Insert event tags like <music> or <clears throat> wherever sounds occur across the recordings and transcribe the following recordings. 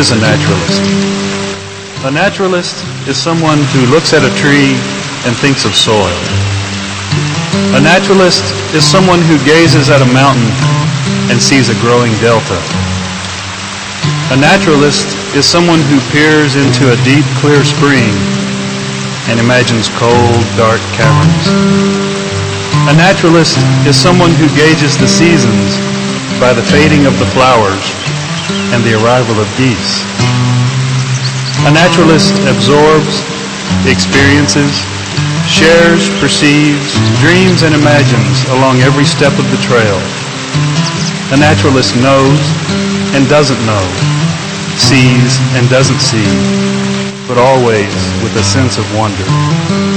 Is a naturalist? A naturalist is someone who looks at a tree and thinks of soil. A naturalist is someone who gazes at a mountain and sees a growing delta. A naturalist is someone who peers into a deep, clear spring and imagines cold, dark caverns. A naturalist is someone who gauges the seasons by the fading of the flowers and the arrival of geese. A naturalist absorbs, experiences, shares, perceives, dreams, and imagines along every step of the trail. A naturalist knows and doesn't know, sees and doesn't see, but always with a sense of wonder.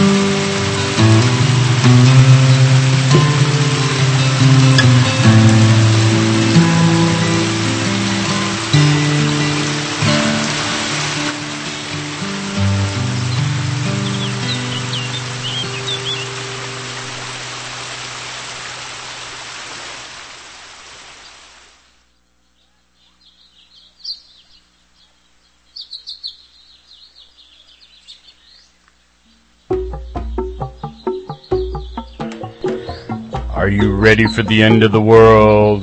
Ready for the end of the world?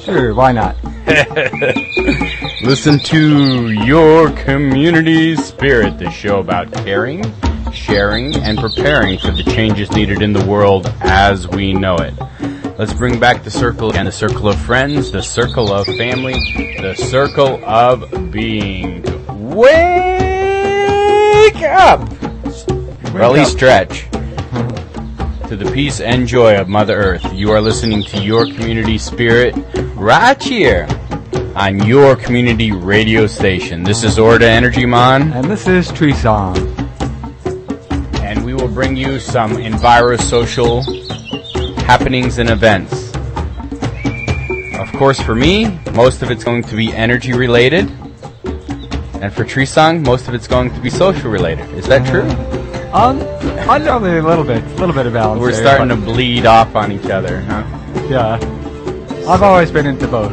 Sure, why not? <laughs> Listen to Your Community Spirit, the show about caring, sharing, and preparing for the changes needed in the world as we know it. Let's bring back the circle and the circle of friends, the circle of family, the circle of being. Wake up! Belly up. stretch. To the peace and joy of Mother Earth. You are listening to Your Community Spirit right here on your community radio station. This is Orda Energy Mon, And this is Tree Song. and we will bring you some envirosocial happenings and events. Of course, for me, most of it's going to be energy related. And for Tree Song, most of it's going to be social related. Is that true? Uh, On only a little bit, a little bit of balance. We're there, starting to bleed off on each other, huh? Yeah. I've always been into both.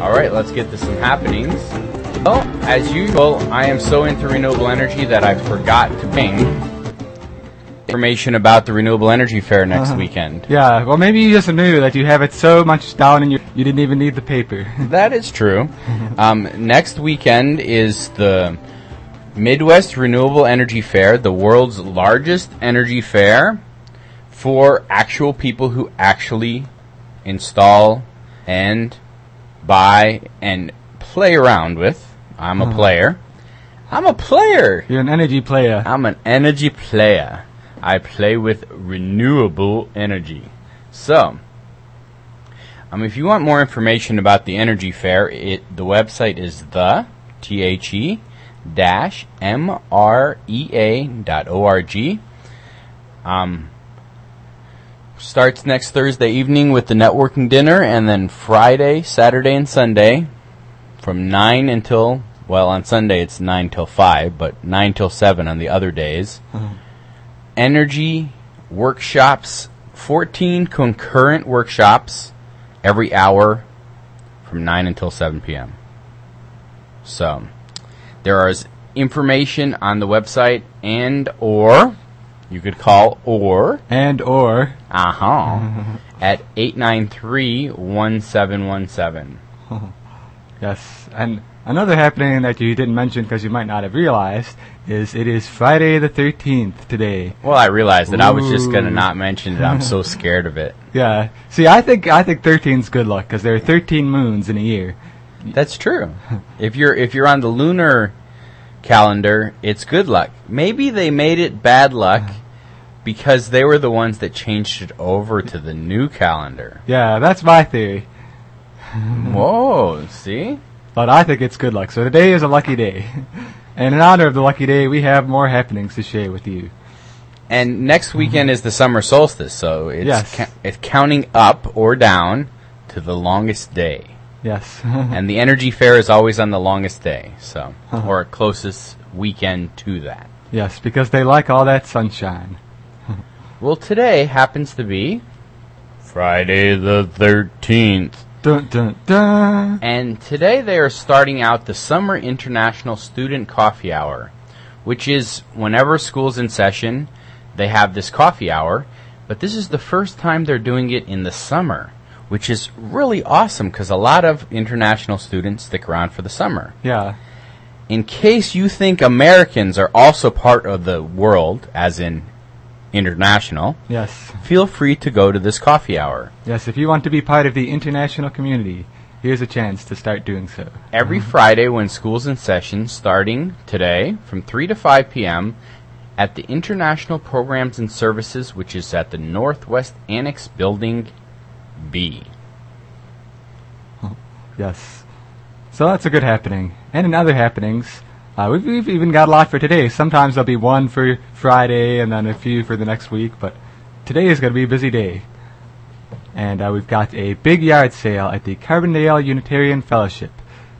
All right, let's get to some happenings. Well, as usual, I am so into renewable energy that I forgot to bring information about the Renewable Energy Fair next Uh-huh. weekend. Yeah, well, maybe you just knew that you have it so much down in your, you didn't even need the paper. That is true. <laughs> Um, next weekend is the Midwest Renewable Energy Fair, the world's largest energy fair for actual people who actually install and buy and play around with. I'm a player. I'm a player. You're an energy player. I'm an energy player. I play with renewable energy. So, um, if you want more information about the energy fair, it the website is the t h e dash m r e a dot o r g. Um, starts next Thursday evening with the networking dinner, and then Friday, Saturday, and Sunday from nine until well on Sunday it's nine till five, but nine till seven on the other days. Energy workshops, fourteen concurrent workshops every hour from nine until seven p.m. So there is information on the website and or you could call or And or, uh-huh <laughs> at 893-1717. <laughs> yes, and another happening that you didn't mention because you might not have realized is it is Friday the 13th today. Well, I realized that I was just going to not mention it. I'm so <laughs> scared of it. Yeah. See, I think I think 13's good luck because there are 13 moons in a year. That's true. If you're if you're on the lunar calendar, it's good luck. Maybe they made it bad luck because they were the ones that changed it over to the new calendar. Yeah, that's my theory. Whoa, see? But I think it's good luck. So today is a lucky day. And in honor of the lucky day, we have more happenings to share with you. And next mm-hmm. weekend is the summer solstice, so it's Yes. ca- it's counting up or down to the longest day. Yes. <laughs> And the energy fair is always on the longest day, so Uh-huh. or closest weekend to that. yes, because they like all that sunshine. <laughs> Well, today happens to be Friday the 13th. Dun dun dun. And today they are starting out the Summer International Student Coffee Hour, which is whenever school's in session, they have this coffee hour. But this is the first time they're doing it in the summer, which is really awesome because a lot of international students stick around for the summer. Yeah. In case you think Americans are also part of the world, as in international, Yes. feel free to go to this coffee hour. Yes. If you want to be part of the international community, here's a chance to start doing so. Every mm-hmm. Friday when school's in session, starting today from 3 to 5 p.m. at the International Programs and Services, which is at the Northwest Annex Building B. Yes. So that's a good happening. And in other happenings, uh, we've, we've even got a lot for today. Sometimes there'll be one for Friday and then a few for the next week, but today is going to be a busy day. And uh, we've got a big yard sale at the Carbondale Unitarian Fellowship.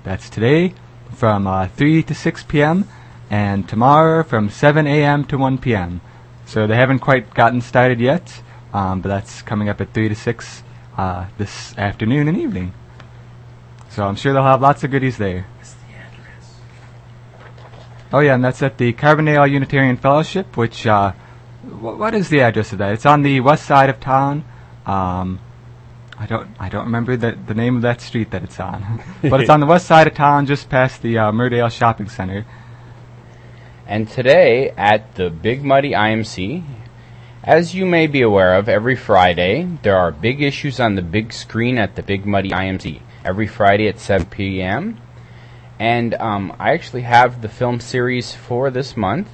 That's today from uh, 3 to 6 p.m. and tomorrow from 7 a.m. to 1 p.m. So they haven't quite gotten started yet, um, but that's coming up at 3 to 6 uh, this afternoon and evening. So I'm sure they'll have lots of goodies there. Oh yeah, and that's at the Carbondale Unitarian Fellowship, which uh, wh- what is the address of that? It's on the west side of town. Um, I don't I don't remember the the name of that street that it's on, <laughs> but it's on the west side of town, just past the uh, Murdale Shopping Center. And today at the Big Muddy IMC, as you may be aware of, every Friday there are big issues on the big screen at the Big Muddy IMC. Every Friday at 7 p.m. And um, I actually have the film series for this month.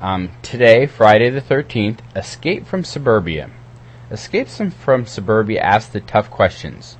Um, today, Friday the 13th, Escape from Suburbia. Escape from- from Suburbia asks the tough questions.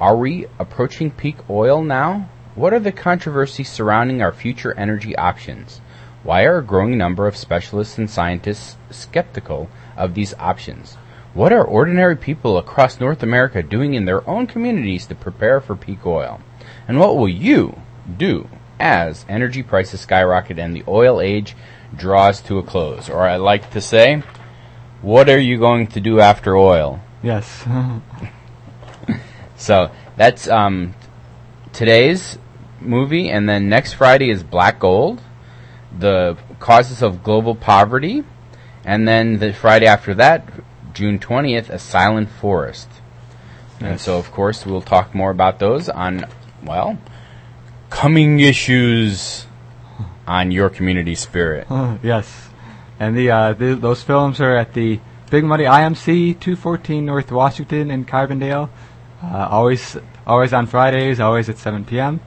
Are we approaching peak oil now? What are the controversies surrounding our future energy options? Why are a growing number of specialists and scientists skeptical of these options? What are ordinary people across North America doing in their own communities to prepare for peak oil? And what will you do as energy prices skyrocket and the oil age draws to a close? Or I like to say, what are you going to do after oil? Yes. <laughs> So that's um, today's movie, and then next Friday is Black Gold, the causes of global poverty, and then the Friday after that, June twentieth, A Silent Forest. And so, of course, we'll talk more about those on well, coming issues on your community spirit. yes. And the, uh, the those films are at the Big Muddy IMC, 214 North Washington in Carbondale. Uh, always, always on Fridays, always at 7 p.m.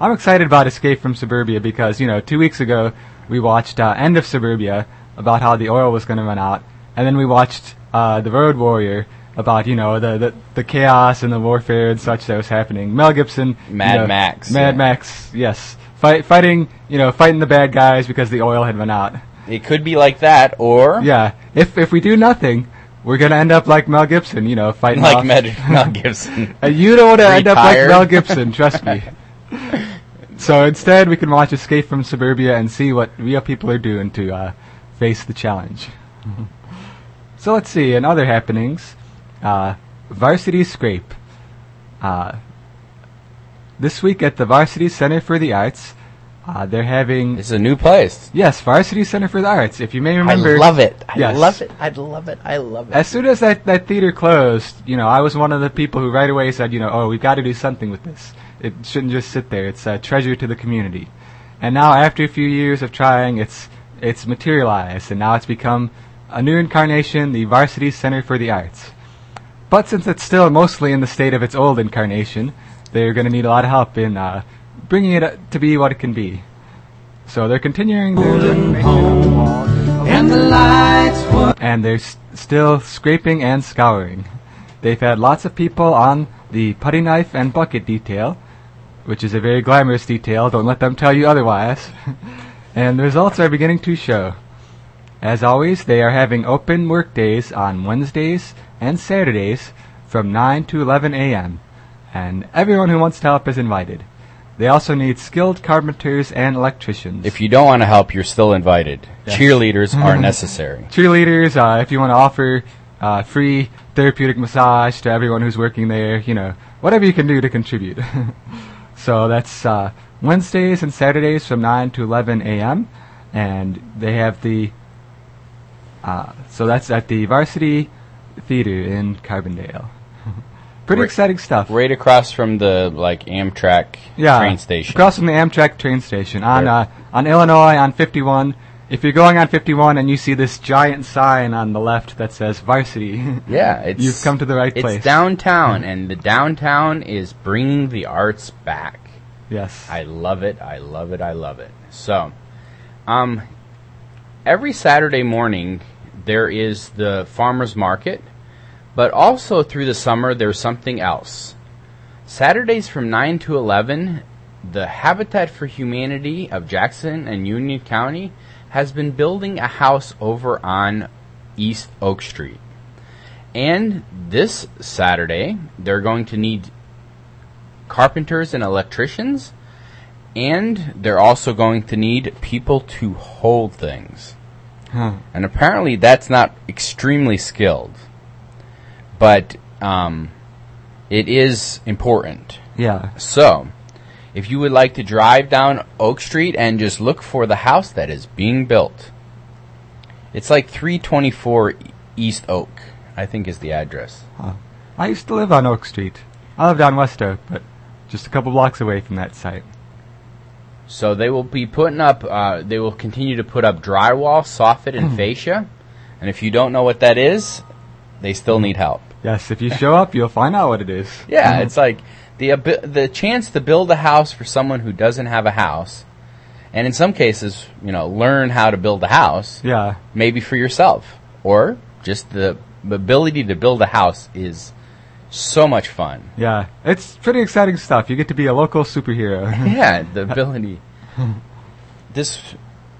I'm excited about Escape from Suburbia because you know two weeks ago we watched uh, End of Suburbia about how the oil was going to run out, and then we watched uh, The Road Warrior about you know the, the the chaos and the warfare and such that was happening. Mel Gibson, you Mad know, Max, Mad yeah. Max, yes, fight, fighting you know fighting the bad guys because the oil had run out. It could be like that, or Yeah, if if we do nothing, we're gonna end up like Mel Gibson, you know, fighting like <laughs> Mel Gibson. Uh, you don't want to end up like Mel Gibson, trust me. <laughs> so instead, we can watch Escape from Suburbia and see what real people are doing to uh, face the challenge. so let's see, in other happenings, uh, Varsity Scrape. Uh, this week at the Varsity Center for the Arts, uh, they're having It's a new place. yes, Varsity Center for the Arts. If you may remember, I love it. I Yes. love it. I love it. I love it. as soon as that, that theater closed, you know, I was one of the people who right away said, you know, oh, we've got to do something with this. It shouldn't just sit there. It's a treasure to the community. And now, after a few years of trying, it's it's materialized, and now it's become a new incarnation, the Varsity Center for the Arts. But since it's still mostly in the state of its old incarnation, they're going to need a lot of help in uh, bringing it uh, to be what it can be. So they're continuing their the and the lights were and they're s- still scraping and scouring. They've had lots of people on the putty knife and bucket detail, which is a very glamorous detail, don't let them tell you otherwise. <laughs> and the results are beginning to show. As always, they are having open work days on Wednesdays and Saturdays from 9 to 11 a.m., and everyone who wants to help is invited. They also need skilled carpenters and electricians. If you don't want to help, you're still invited. Yes. Cheerleaders are <laughs> necessary. cheerleaders, uh, if you want to offer uh, free therapeutic massage to everyone who's working there. You know, whatever you can do to contribute. <laughs> so that's uh, Wednesdays and Saturdays from 9 to 11 a.m. And they have the. Uh, so that's at the Varsity Theater in Carbondale. <laughs> Pretty Right- exciting stuff. Right across from the like Amtrak yeah, train station. Across from the Amtrak train station on uh, on Illinois on 51. If you're going on 51 and you see this giant sign on the left that says Varsity, <laughs> yeah, it's you've come to the right it's place. It's downtown, <laughs> and the downtown is bringing the arts back. yes. I love it. I love it. I love it. So, um, every Saturday morning there is the farmers market, but also through the summer there's something else. Saturdays from 9 to 11, the Habitat for Humanity of Jackson and Union County has been building a house over on East Oak Street. And this Saturday, they're going to need carpenters and electricians, and they're also going to need people to hold things. Huh. And apparently, that's not extremely skilled, but um, it is important. Yeah. So, if you would like to drive down Oak Street and just look for the house that is being built, it's like 324 East Oak, I think is the address. I used to live on Oak Street. I lived on West Oak, but just a couple blocks away from that site. So they will be putting up, uh, they will continue to put up drywall, soffit, and <clears throat> fascia. And if you don't know what that is, they still need help. Yes, if you show up, you'll find out what it is. Yeah, <laughs> it's like the the chance to build a house for someone who doesn't have a house, and in some cases, you know, learn how to build a house. Yeah. maybe for yourself or just the ability to build a house is so much fun. Yeah. It's pretty exciting stuff. You get to be a local superhero. <laughs> yeah, the <laughs> ability. This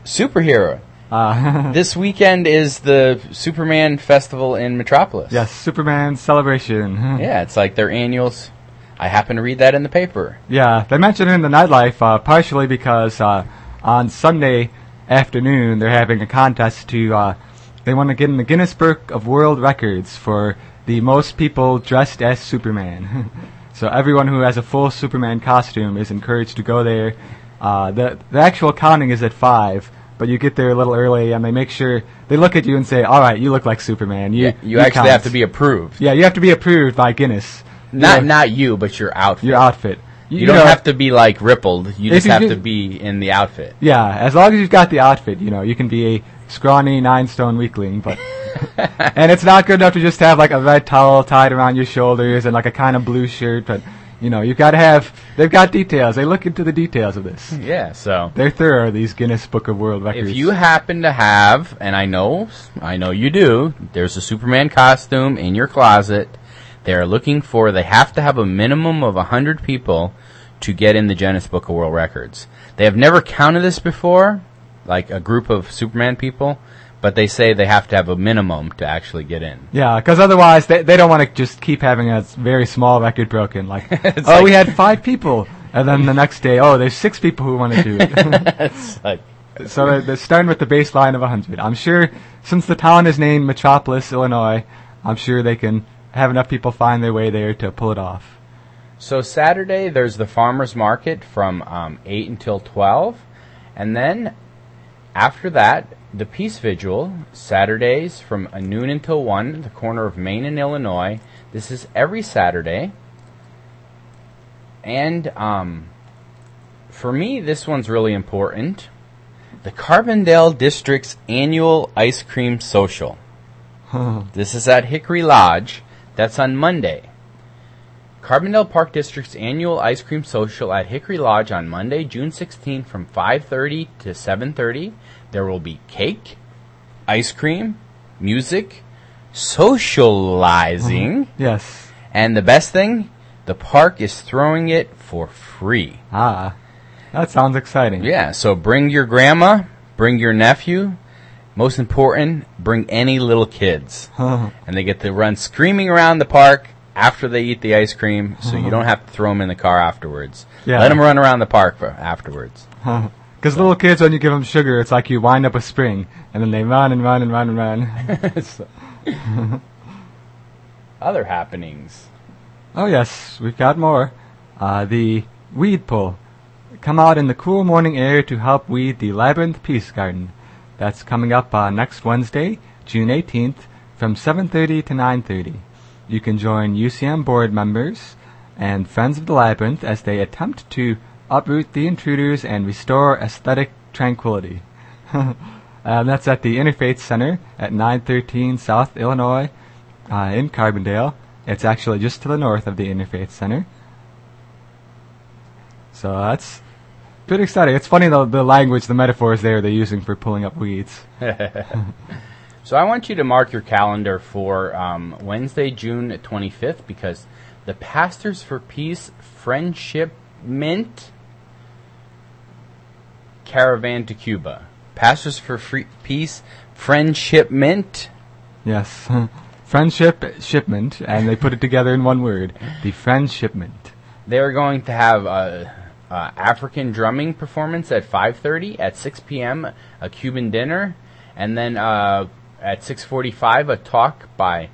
superhero. uh, <laughs> This weekend is the Superman festival in Metropolis. yes, Superman celebration. Yeah, it's like their annuals. I happen to read that in the paper. Yeah, they mention it in the nightlife uh, partially because uh, on Sunday afternoon they're having a contest to uh, they want to get in the Guinness Book of World Records for the most people dressed as Superman. <laughs> so everyone who has a full Superman costume is encouraged to go there. Uh, the the actual counting is at five, but you get there a little early and they make sure they look at you and say, "All right, you look like Superman. You Yeah, you actually have to be approved. yeah, you have to be approved by Guinness. Not not you, but your outfit. your outfit. you, don't know, have to be like rippled. You just you have do- to be in the outfit. Yeah, as long as you've got the outfit, you know, you can be a scrawny nine stone weakling, but <laughs> and it's not good enough to just have like a red towel tied around your shoulders and like a kind of blue shirt, but you know, you've got to have they've got details. They look into the details of this. Yeah, so They're thorough, these Guinness Book of World Records. If you happen to have, and I know, I know you do, there's a Superman costume in your closet. They're looking for, they have to have a minimum of 100 people to get in the Guinness Book of World Records. They have never counted this before, like a group of Superman people, but they say they have to have a minimum to actually get in. yeah, because otherwise they they don't want to just keep having a very small record broken. Like, <laughs> oh, like- we had five people, and then the next day, oh, there's six people who want to do it. <laughs> <laughs> like, So they're, they're starting with the baseline of 100. I'm sure, since the town is named Metropolis, Illinois, I'm sure they can have enough people find their way there to pull it off. So Saturday there's the farmers market from um, eight until twelve, and then after that the peace vigil Saturdays from noon until one, at the corner of Main and Illinois. This is every Saturday, and um, for me this one's really important. The Carbondale District's annual ice cream social. <laughs> This is at Hickory Lodge. That's on Monday. Carbondale Park District's annual ice cream social at Hickory Lodge on Monday, June 16 from 5:30 to 7:30. There will be cake, ice cream, music, socializing, Yes. and the best thing, the park is throwing it for free. Ah, that sounds exciting. Yeah, so bring your grandma, bring your nephew, most important, bring any little kids. And they get to run screaming around the park after they eat the ice cream, so you don't have to throw them in the car afterwards. Yeah. Let them run around the park for afterwards. Because little kids, when you give them sugar, it's like you wind up a spring, and then they run and run and run and run. <laughs> <laughs> Other happenings. Oh yes, we've got more. Uh, the weed pull. Come out in the cool morning air to help weed the Labyrinth Peace Garden. That's coming up uh, next Wednesday, June 18th, from 7.30 to 9.30. You can join UCM board members and Friends of the Labyrinth as they attempt to uproot the intruders and restore aesthetic tranquility. and <laughs> that's at the Interfaith Center at 913 South Illinois uh, in Carbondale. It's actually just to the north of the Interfaith Center. So that's pretty exciting. It's funny the, the language, the metaphors there they're using for pulling up weeds. <laughs> <laughs> So I want you to mark your calendar for um, Wednesday, June 25th, because the Pastors for Peace Friendship Mint Caravan to Cuba. Pastors for Free- Peace Friendshipment. Yes. <laughs> Friendship shipment, and they put it together in one word. The friendshipment. They're going to have a, a African drumming performance at 5:30 at 6 p.m. A Cuban dinner, and then uh, at 6:45 a talk by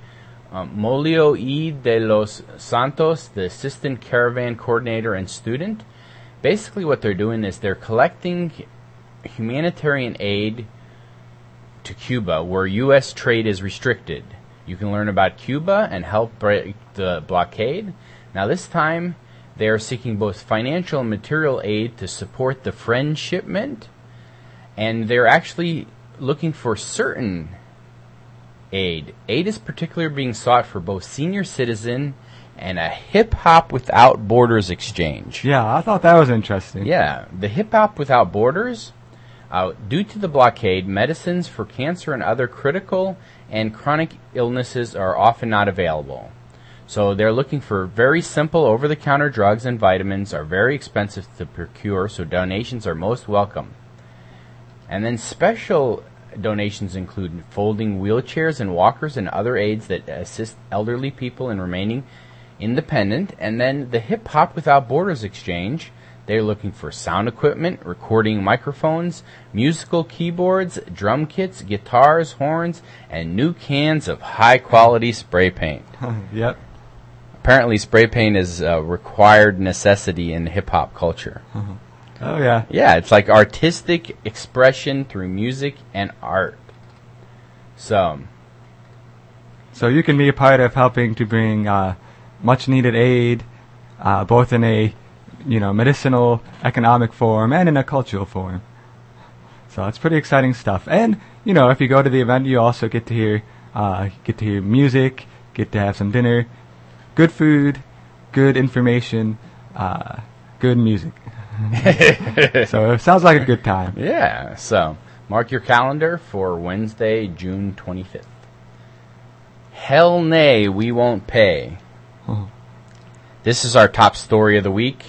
um, Molio E. de los Santos, the assistant caravan coordinator and student. Basically, what they're doing is they're collecting humanitarian aid to Cuba, where U.S. trade is restricted. You can learn about Cuba and help break the blockade. Now, this time, they are seeking both financial and material aid to support the friendshipment, and they're actually looking for certain aid. Aid is particularly being sought for both senior citizen and a hip hop without borders exchange. Yeah, I thought that was interesting. Yeah, the Hip Hop Without Borders. Uh, due to the blockade, medicines for cancer and other critical and chronic illnesses are often not available. So they're looking for very simple over-the-counter drugs and vitamins are very expensive to procure, so donations are most welcome. And then special donations include folding wheelchairs and walkers and other aids that assist elderly people in remaining independent. And then the Hip Hop Without Borders Exchange. They're looking for sound equipment, recording microphones, musical keyboards, drum kits, guitars, horns, and new cans of high quality spray paint. <laughs> yep. Apparently, spray paint is a required necessity in hip hop culture. Oh yeah. Yeah, it's like artistic expression through music and art. So, So you can be a part of helping to bring uh, much needed aid, uh, both in a you know medicinal, economic form and in a cultural form. So it's pretty exciting stuff. And you know, if you go to the event, you also get to hear uh, get to hear music, get to have some dinner, good food, good information, uh, good music. <laughs> so it sounds like a good time. yeah, so mark your calendar for Wednesday, June 25th. Hell nay, we won't pay. This is our top story of the week.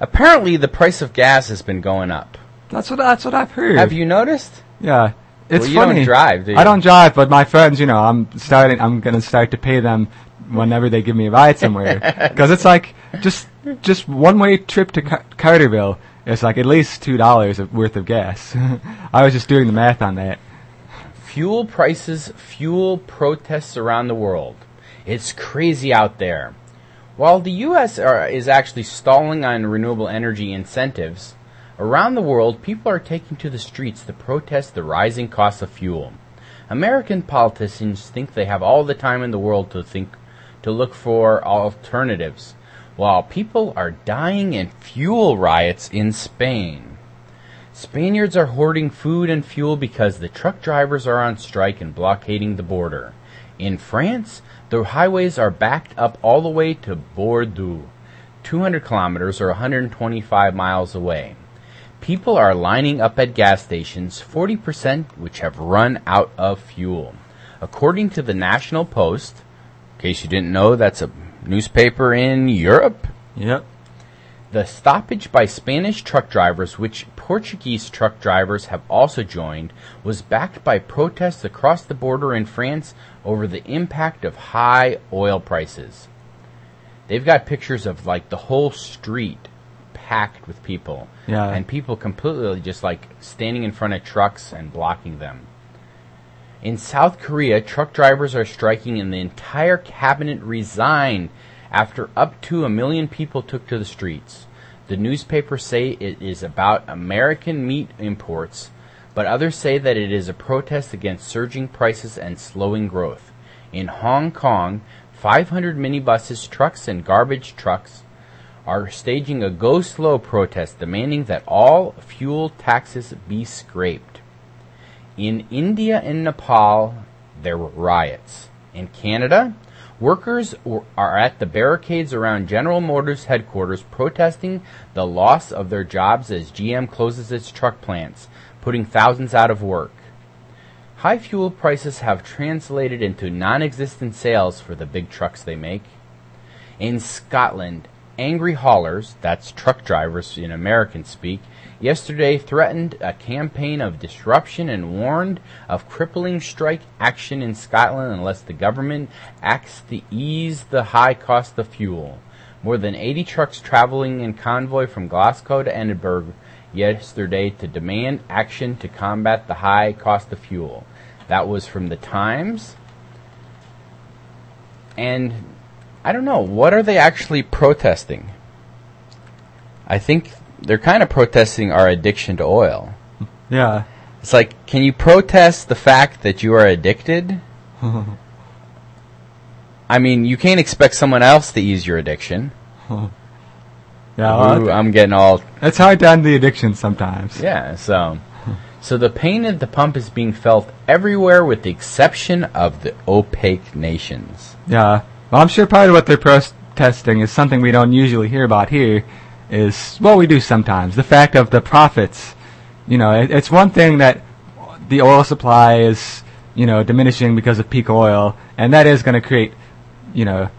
Apparently, the price of gas has been going up. That's what that's what I've heard. Have you noticed? Yeah, it's Well, you don't funny. drive, do you? I don't drive, but my friends, you know, I'm starting. I'm gonna start to pay them whenever they give me a ride somewhere <laughs> because it's like just just one way trip to Car- Carterville is like at least two dollars worth of gas. <laughs> I was just doing the math on that. Fuel prices fuel protests around the world. It's crazy out there. While the U.S. Are, is actually stalling on renewable energy incentives, around the world people are taking to the streets to protest the rising cost of fuel. American politicians think they have all the time in the world to think to look for alternatives, while people are dying in fuel riots in Spain. Spaniards are hoarding food and fuel because the truck drivers are on strike and blockading the border. In France, the highways are backed up all the way to Bordeaux, 200 kilometers or 125 miles away. People are lining up at gas stations, 40% which have run out of fuel. According to the National Post, in case you didn't know, that's a newspaper in Europe. Yep. The stoppage by Spanish truck drivers, which Portuguese truck drivers have also joined, was backed by protests across the border in France over the impact of high oil prices. They've got pictures of like the whole street packed with people. Yeah. And people completely just like standing in front of trucks and blocking them. In South Korea, truck drivers are striking and the entire cabinet resigned after up to a million people took to the streets. The newspapers say it is about American meat imports, but others say that it is a protest against surging prices and slowing growth. In Hong Kong, 500 minibuses, trucks, and garbage trucks are staging a go slow protest demanding that all fuel taxes be scraped. In India and Nepal, there were riots. In Canada, workers are at the barricades around General Motors headquarters protesting the loss of their jobs as GM closes its truck plants, putting thousands out of work. High fuel prices have translated into non existent sales for the big trucks they make. In Scotland, angry haulers, that's truck drivers in American speak, yesterday threatened a campaign of disruption and warned of crippling strike action in Scotland unless the government acts to ease the high cost of fuel. More than 80 trucks traveling in convoy from Glasgow to Edinburgh yesterday to demand action to combat the high cost of fuel. That was from the Times. And I don't know, what are they actually protesting? I think they're kind of protesting our addiction to oil. Yeah. It's like, can you protest the fact that you are addicted? <laughs> I mean, you can't expect someone else to ease your addiction. <laughs> yeah, well, Ooh, I'm getting all it's hard to end the addiction sometimes. <laughs> yeah. So, so the pain at the pump is being felt everywhere, with the exception of the OPEC nations. Yeah. Well, I'm sure part of what they're protesting is something we don't usually hear about here. Is well, we do sometimes. The fact of the profits. You know, it, it's one thing that the oil supply is, you know, diminishing because of peak oil, and that is going to create, you know,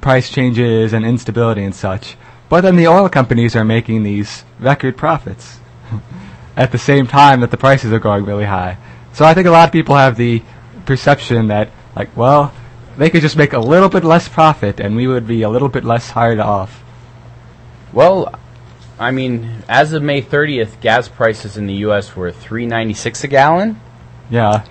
price changes and instability and such. But then the oil companies are making these record profits <laughs> at the same time that the prices are going really high. So I think a lot of people have the perception that, like, well, they could just make a little bit less profit and we would be a little bit less hard off. Well, I mean, as of May 30th, gas prices in the U.S. were 3.96 a gallon. Yeah.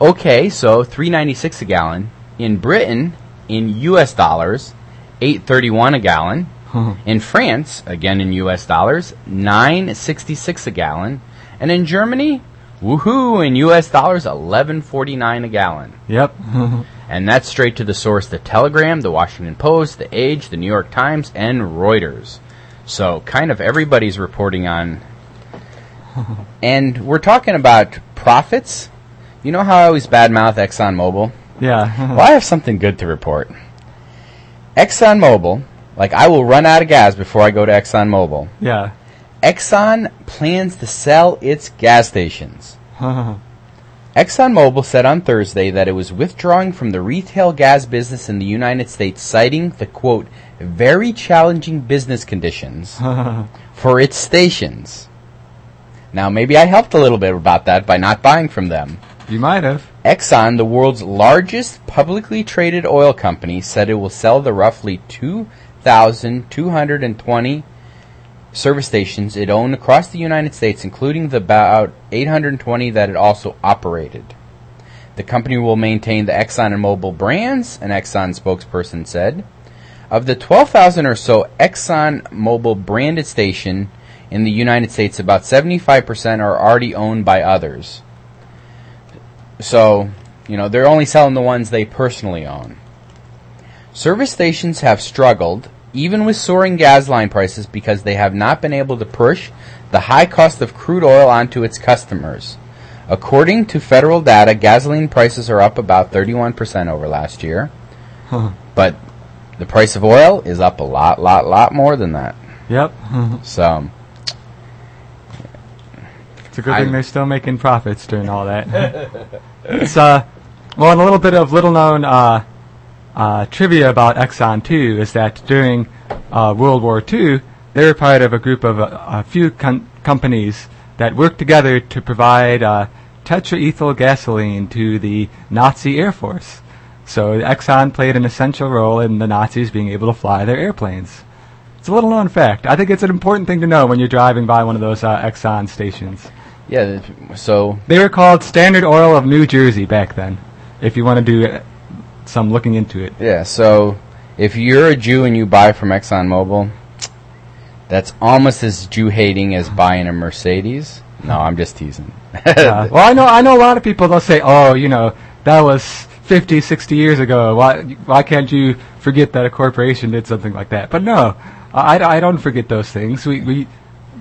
Okay, so 3.96 a gallon. In Britain, in U.S. dollars, 8.31 a gallon. <laughs> in France, again in U.S. dollars, 9.66 a gallon. And in Germany, woohoo, in U.S. dollars, 11.49 a gallon. Yep. <laughs> And that's straight to the source the Telegram, the Washington Post, the Age, the New York Times, and Reuters. So kind of everybody's reporting on. <laughs> And we're talking about profits. You know how I always badmouth ExxonMobil? yeah. Well, I have something good to report. ExxonMobil, like I will run out of gas before I go to ExxonMobil. yeah. Exxon plans to sell its gas stations. <laughs> ExxonMobil said on Thursday that it was withdrawing from the retail gas business in the United States, citing the quote, very challenging business conditions <laughs> for its stations. Now, maybe I helped a little bit about that by not buying from them. you might have. Exxon, the world's largest publicly traded oil company, said it will sell the roughly 2,220 service stations it owned across the United States, including the about 820 that it also operated. The company will maintain the Exxon and Mobil brands, an Exxon spokesperson said. Of the 12,000 or so Exxon Mobil branded station in the United States, about 75% are already owned by others. So, you know, they're only selling the ones they personally own. Service stations have struggled, even with soaring gas line prices, because they have not been able to push the high cost of crude oil onto its customers. According to federal data, gasoline prices are up about 31% over last year, but the price of oil is up a lot, lot, lot more than that. Yep. <laughs> So, It's a good I- thing they're still making profits during all that. <laughs> it's uh, well, and a little bit of little known uh, uh, trivia about Exxon too is that during uh, World War II, they were part of a group of a, a few com- companies that worked together to provide uh, tetraethyl gasoline to the Nazi Air Force. So Exxon played an essential role in the Nazis being able to fly their airplanes. It's a little known fact. I think it's an important thing to know when you're driving by one of those uh, Exxon stations. Yeah. So They were called Standard Oil of New Jersey back then. If you want to do uh, some looking into it. yeah. So if you're a Jew and you buy from ExxonMobil, that's almost as Jew hating as buying a Mercedes. No, I'm just teasing. Yeah. <laughs> well, I know I know a lot of people. They'll say, "Oh, you know, that was 50, 60 years ago. Why why can't you forget that a corporation did something like that?" But no, I, I don't forget those things. We we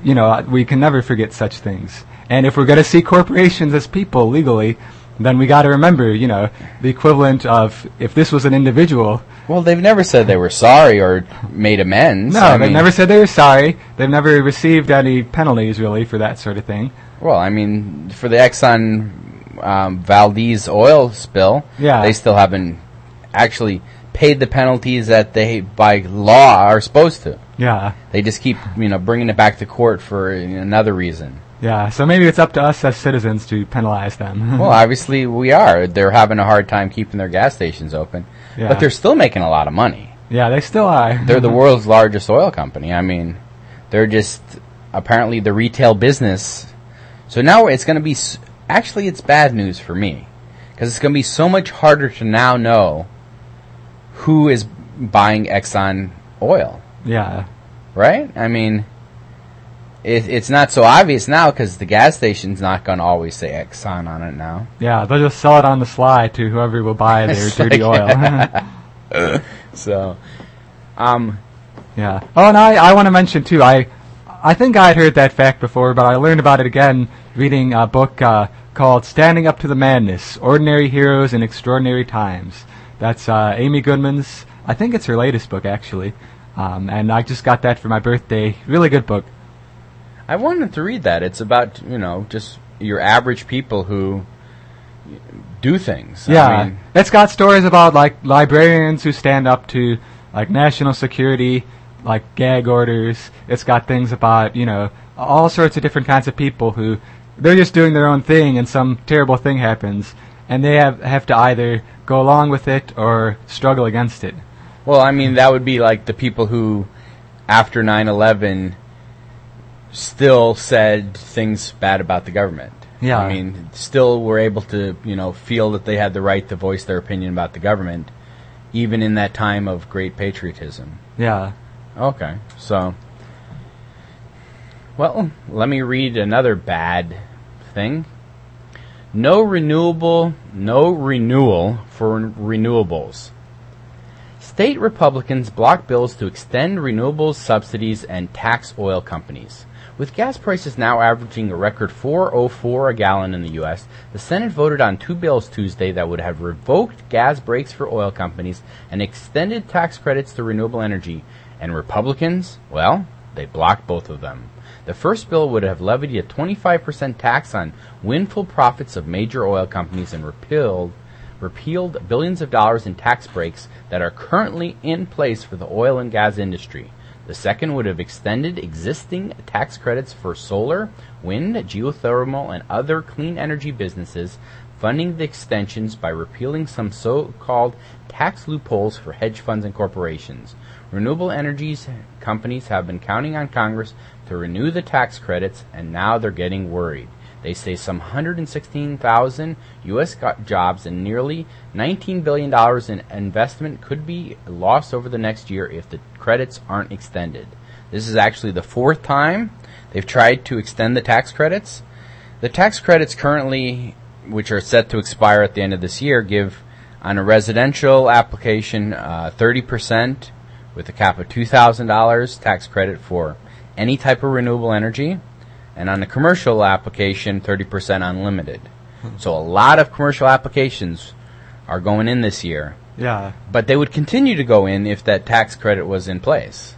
you know we can never forget such things. And if we're going to see corporations as people legally, then we got to remember, you know, the equivalent of if this was an individual. Well, they've never said they were sorry or made amends. No, I they've mean- never said they were sorry. They've never received any penalties really for that sort of thing. Well, I mean, for the Exxon um, Valdez oil spill, Yeah. they still haven't actually paid the penalties that they, by law, are supposed to. Yeah. They just keep, you know, bringing it back to court for another reason. Yeah, so maybe it's up to us as citizens to penalize them. <laughs> Well, obviously we are. They're having a hard time keeping their gas stations open, Yeah. but they're still making a lot of money. yeah, they still are. <laughs> They're the world's largest oil company. I mean, they're just apparently the retail business. So now it's going to be s- actually it's bad news for me because it's going to be so much harder to now know who is buying Exxon oil, yeah, right? I mean, it, it's not so obvious now because the gas station's not going to always say Exxon on it now. yeah, they'll just sell it on the sly to whoever will buy <laughs> their dirty like- oil. <laughs> So, um, yeah. Oh, and I, I want to mention too. I, I think I had heard that fact before, but I learned about it again reading a book uh, called "Standing Up to the Madness: Ordinary Heroes in Extraordinary Times." That's uh, Amy Goodman's. I think it's her latest book actually, um, and I just got that for my birthday. Really good book. I wanted to read that. It's about you know just your average people who do things. Yeah, I mean, it's got stories about like librarians who stand up to like national security, like gag orders. It's got things about you know all sorts of different kinds of people who they're just doing their own thing, and some terrible thing happens, and they have have to either go along with it or struggle against it. well, I mean that would be like the people who, after 9/11, still said things bad about the government. Yeah. I mean, still were able to you know feel that they had the right to voice their opinion about the government, even in that time of great patriotism. Yeah, Okay, so. Well, let me read another bad thing. No renewable, no renewal for renewables. State Republicans block bills to extend renewables subsidies and tax oil companies. With gas prices now averaging a record 4.04 a gallon in the U.S., the Senate voted on two bills Tuesday that would have revoked gas breaks for oil companies and extended tax credits to renewable energy. And Republicans, well, they blocked both of them. The first bill would have levied a 25% tax on windfall profits of major oil companies and repealed repealed billions of dollars in tax breaks that are currently in place for the oil and gas industry. The second would have extended existing tax credits for solar, wind, geothermal, and other clean energy businesses, funding the extensions by repealing some so called tax loopholes for hedge funds and corporations. Renewable energies companies have been counting on Congress to renew the tax credits, and now they're getting worried. They say some 116,000 U.S. jobs and nearly $19 billion in investment could be lost over the next year if the credits aren't extended. This is actually the fourth time they've tried to extend the tax credits. The tax credits currently, which are set to expire at the end of this year, give on a residential application uh, 30% with a cap of $2,000 tax credit for any type of renewable energy and on the commercial application, 30% unlimited. So a lot of commercial applications are going in this year, yeah, but they would continue to go in if that tax credit was in place.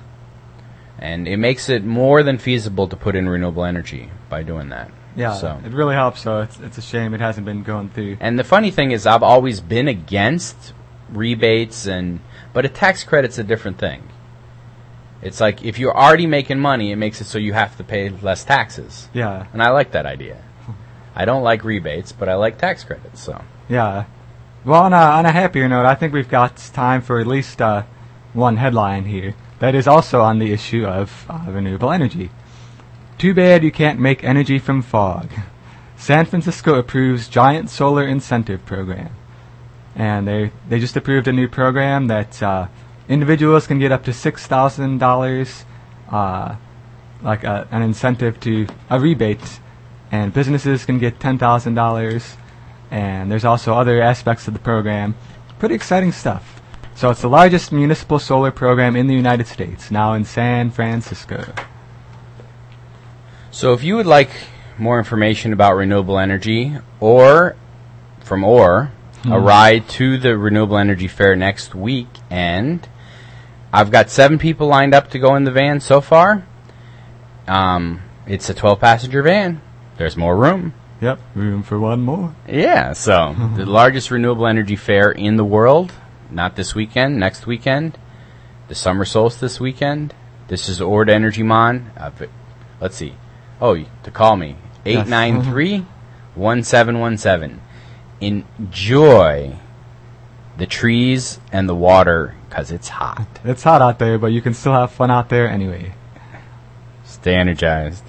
And it makes it more than feasible to put in renewable energy by doing that. yeah. So. It really helps. So it's it's a shame it hasn't been going through. And the funny thing is, I've always been against rebates, and but a tax credit's a different thing. It's like if you're already making money, it makes it so you have to pay less taxes, Yeah, and I like that idea. I don't like rebates, but I like tax credits. So Yeah. Well, on a, on a happier note, I think we've got time for at least uh, one headline here that is also on the issue of uh, renewable energy. Too bad you can't make energy from fog. San Francisco approves giant solar incentive program, and they they just approved a new program that uh, individuals can get up to six thousand dollars, uh, like a, an incentive to a rebate, and businesses can get ten thousand dollars, and there's also other aspects of the program. Pretty exciting stuff. So it's the largest municipal solar program in the United States, now in San Francisco. So if you would like more information about renewable energy or from or a ride to the renewable energy fair next week and I've got seven people lined up to go in the van so far. Um, it's a 12 passenger van. There's more room. Yep, room for one more. Yeah, so <laughs> the largest renewable energy fair in the world. Not this weekend, next weekend. The summer solstice this weekend. This is Ord Energy Mon. Uh, let's see. Oh, to call me. 893 1717. Enjoy the trees and the water because it's hot. It's hot out there, but you can still have fun out there anyway. Stay energized.